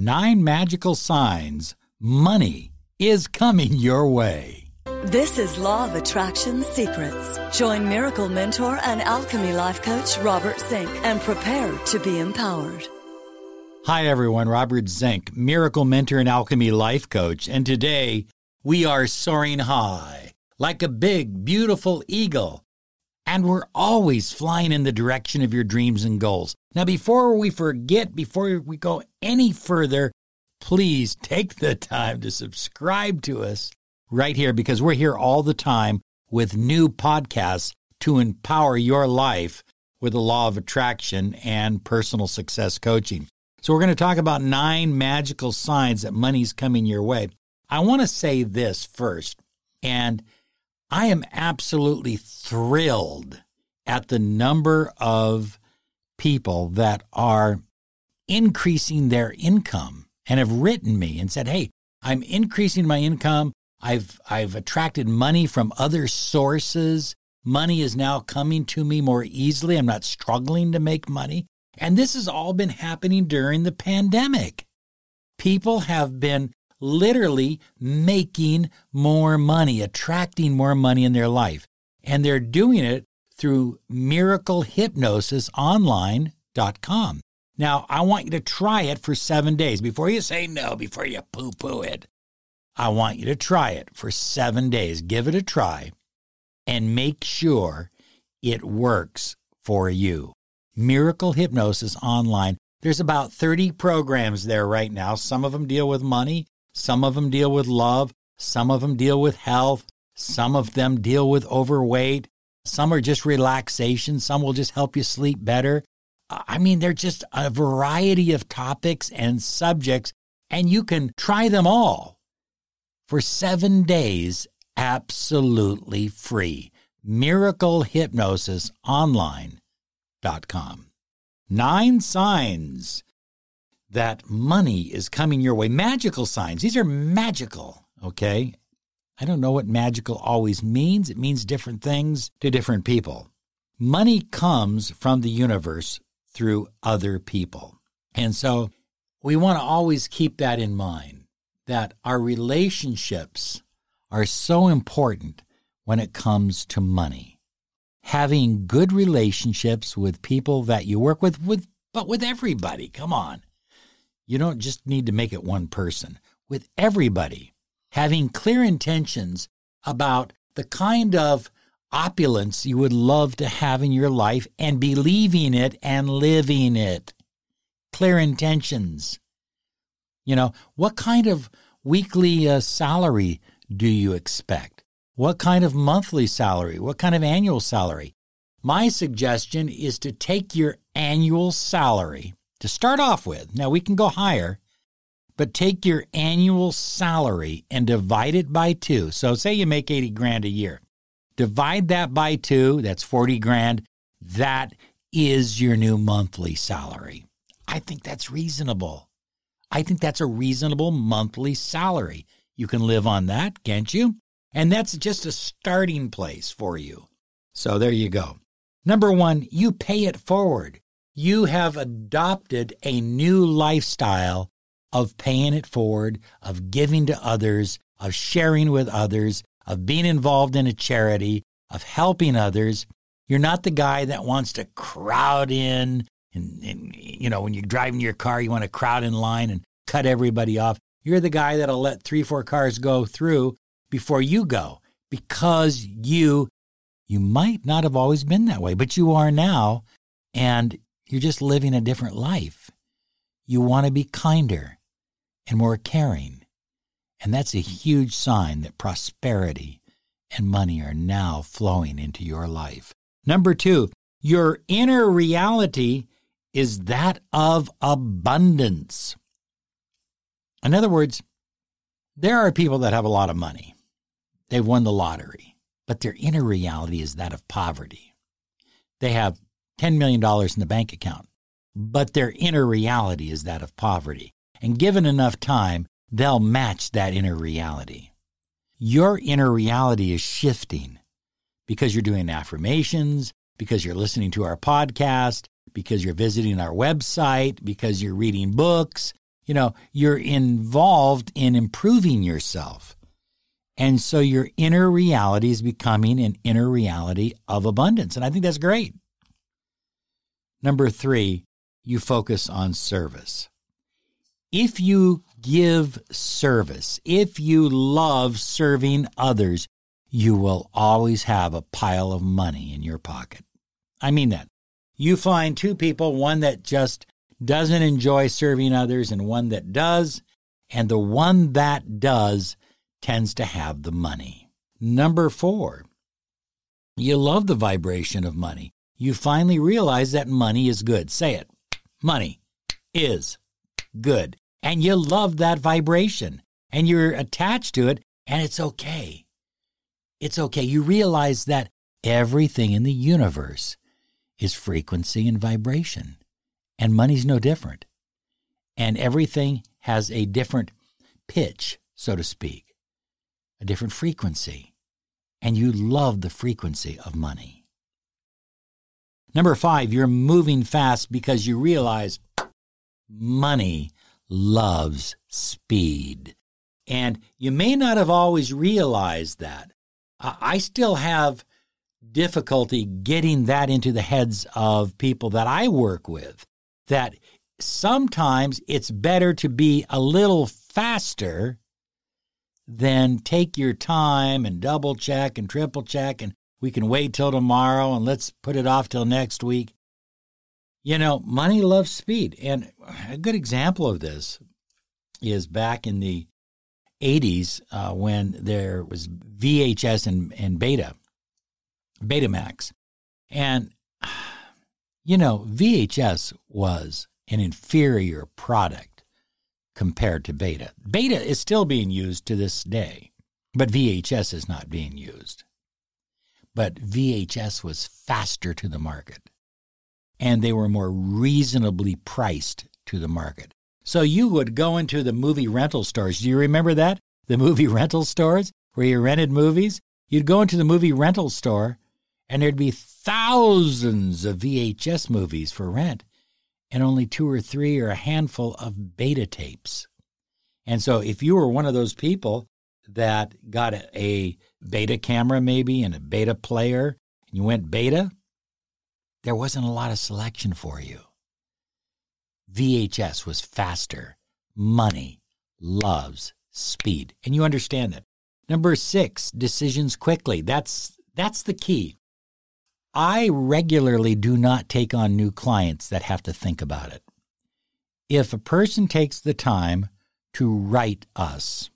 Nine magical signs money is coming your way. This is Law of Attraction Secrets. Join Miracle Mentor and Alchemy Life Coach Robert Zink and prepare to be empowered. Hi, everyone. Robert Zink, Miracle Mentor and Alchemy Life Coach. And today we are soaring high like a big, beautiful eagle. And we're always flying in the direction of your dreams and goals. Now, before we forget, before we go any further, please take the time to subscribe to us right here because we're here all the time with new podcasts to empower your life with the law of attraction and personal success coaching. So, we're going to talk about nine magical signs that money's coming your way. I want to say this first, and I am absolutely thrilled at the number of people that are increasing their income and have written me and said, "Hey, I'm increasing my income. I've I've attracted money from other sources. Money is now coming to me more easily. I'm not struggling to make money." And this has all been happening during the pandemic. People have been literally making more money, attracting more money in their life. And they're doing it through miraclehypnosisonline.com. Now, I want you to try it for seven days. Before you say no, before you poo poo it, I want you to try it for seven days. Give it a try and make sure it works for you. Miracle Hypnosis Online. There's about 30 programs there right now. Some of them deal with money, some of them deal with love, some of them deal with health, some of them deal with overweight, some are just relaxation, some will just help you sleep better. I mean, they're just a variety of topics and subjects, and you can try them all for seven days absolutely free. MiracleHypnosisOnline.com. Nine signs that money is coming your way. Magical signs. These are magical, okay? I don't know what magical always means. It means different things to different people. Money comes from the universe through other people. And so we want to always keep that in mind that our relationships are so important when it comes to money. Having good relationships with people that you work with, with but with everybody. Come on. You don't just need to make it one person, with everybody. Having clear intentions about the kind of opulence you would love to have in your life and believing it and living it. Clear intentions. You know, what kind of weekly uh, salary do you expect? What kind of monthly salary? What kind of annual salary? My suggestion is to take your annual salary to start off with. Now we can go higher, but take your annual salary and divide it by two. So say you make 80 grand a year. Divide that by two, that's 40 grand. That is your new monthly salary. I think that's reasonable. I think that's a reasonable monthly salary. You can live on that, can't you? And that's just a starting place for you. So there you go. Number one, you pay it forward you have adopted a new lifestyle of paying it forward, of giving to others, of sharing with others, of being involved in a charity, of helping others. You're not the guy that wants to crowd in and, and, you know, when you're driving your car, you want to crowd in line and cut everybody off. You're the guy that'll let three, four cars go through before you go because you you might not have always been that way, but you are now. And you're just living a different life. You want to be kinder and more caring. And that's a huge sign that prosperity and money are now flowing into your life. Number two, your inner reality is that of abundance. In other words, there are people that have a lot of money. They've won the lottery, but their inner reality is that of poverty. They have $10 million in the bank account, but their inner reality is that of poverty. And given enough time, they'll match that inner reality. Your inner reality is shifting because you're doing affirmations, because you're listening to our podcast, because you're visiting our website, because you're reading books, You know, you're involved in improving yourself. And so your inner reality is becoming an inner reality of abundance. And I think that's great. Number three, you focus on service. If you give service, if you love serving others, you will always have a pile of money in your pocket. I mean that. You find two people, one that just doesn't enjoy serving others and one that does, and the one that does tends to have the money. Number four, you love the vibration of money. You finally realize that money is good. Say it. Money is good. And you love that vibration and you're attached to it and it's okay. It's okay. You realize that everything in the universe is frequency and vibration, and money's no different. And everything has a different pitch, so to speak, a different frequency. And you love the frequency of money. Number five, you're moving fast because you realize money loves speed. And you may not have always realized that. I still have difficulty getting that into the heads of people that I work with that sometimes it's better to be a little faster than take your time and double check and triple check and we can wait till tomorrow and let's put it off till next week. You know, money loves speed. And a good example of this is back in the 80s uh, when there was VHS and, and Beta, Betamax. And, you know, VHS was an inferior product compared to Beta. Beta is still being used to this day, but VHS is not being used. But VHS was faster to the market, and they were more reasonably priced to the market. So you would go into the movie rental stores. Do you remember that? The movie rental stores where you rented movies? You'd go into the movie rental store and there'd be thousands of VHS movies for rent and only two or three or a handful of beta tapes. And so if you were one of those people that got a, beta camera maybe and a beta player and you went beta, there wasn't a lot of selection for you. VHS was faster. Money loves speed. And you understand that. Number six, decisions quickly. That's that's the key. I regularly do not take on new clients that have to think about it. If a person takes the time to write us,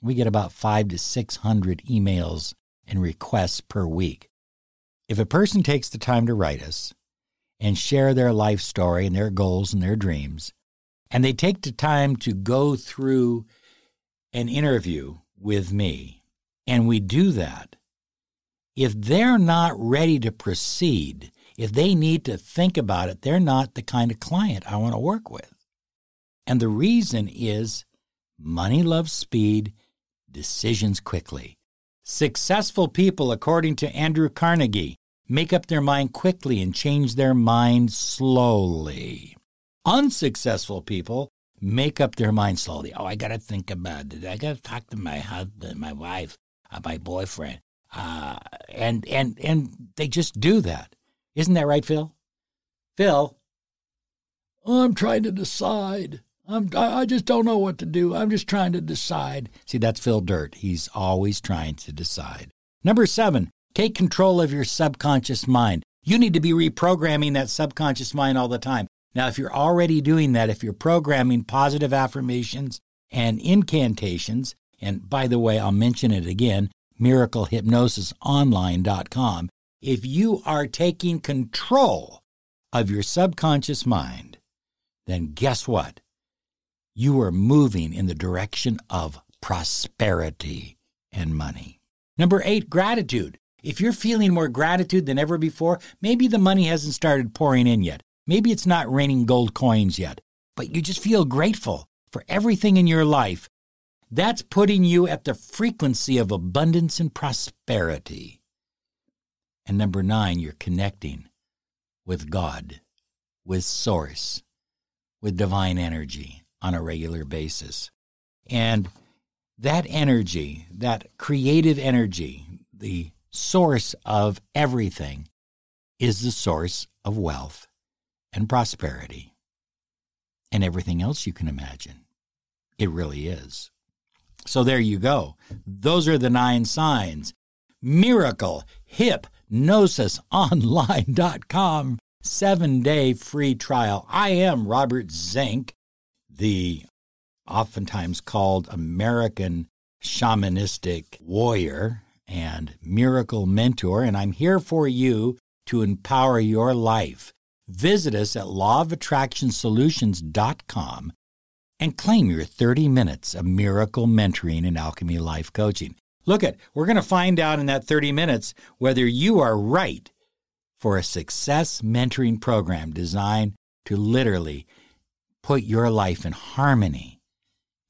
we get about five to 600 emails and requests per week. If a person takes the time to write us, and share their life story and their goals and their dreams. And they take the time to go through an interview with me. And we do that. If they're not ready to proceed, if they need to think about it, they're not the kind of client I want to work with. And the reason is money loves speed, decisions quickly. Successful people, according to Andrew Carnegie, make up their mind quickly and change their mind slowly. Unsuccessful people make up their mind slowly. Oh, I got to think about it. I got to talk to my husband, my wife, uh, my boyfriend. Uh, and and and they just do that. Isn't that right, Phil? Phil, I'm trying to decide. I'm I just don't know what to do. I'm just trying to decide. See, that's Phil Dirt. He's always trying to decide. Number 7, Take control of your subconscious mind. You need to be reprogramming that subconscious mind all the time. Now, if you're already doing that, if you're programming positive affirmations and incantations, and by the way, I'll mention it again, miraclehypnosisonline.com, if you are taking control of your subconscious mind, then guess what? You are moving in the direction of prosperity and money. Number eight, gratitude. If you're feeling more gratitude than ever before, maybe the money hasn't started pouring in yet. Maybe it's not raining gold coins yet, but you just feel grateful for everything in your life. That's putting you at the frequency of abundance and prosperity. And number nine, you're connecting with God, with Source, with divine energy. On a regular basis. And that energy, that creative energy, the source of everything, is the source of wealth and prosperity and everything else you can imagine. It really is. So there you go. Those are the nine signs. Miracle, hypnosisonline.com, seven day free trial. I am Robert Zink, the oftentimes called American shamanistic warrior and miracle mentor, and I'm here for you to empower your life. Visit us at lawofattractionsolutions.com and claim your 30 minutes of miracle mentoring and alchemy life coaching. Look at, we're going to find out in that 30 minutes whether you are right for a success mentoring program designed to literally put your life in harmony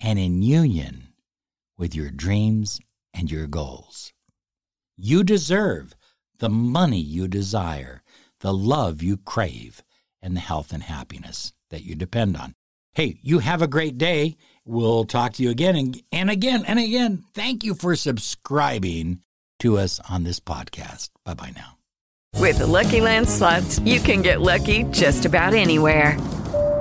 and in union with your dreams and your goals. You deserve the money you desire, the love you crave, and the health and happiness that you depend on. Hey, you have a great day. We'll talk to you again and, and again and again. Thank you for subscribing to us on this podcast. Bye bye now. With the Lucky Land slots, you can get lucky just about anywhere.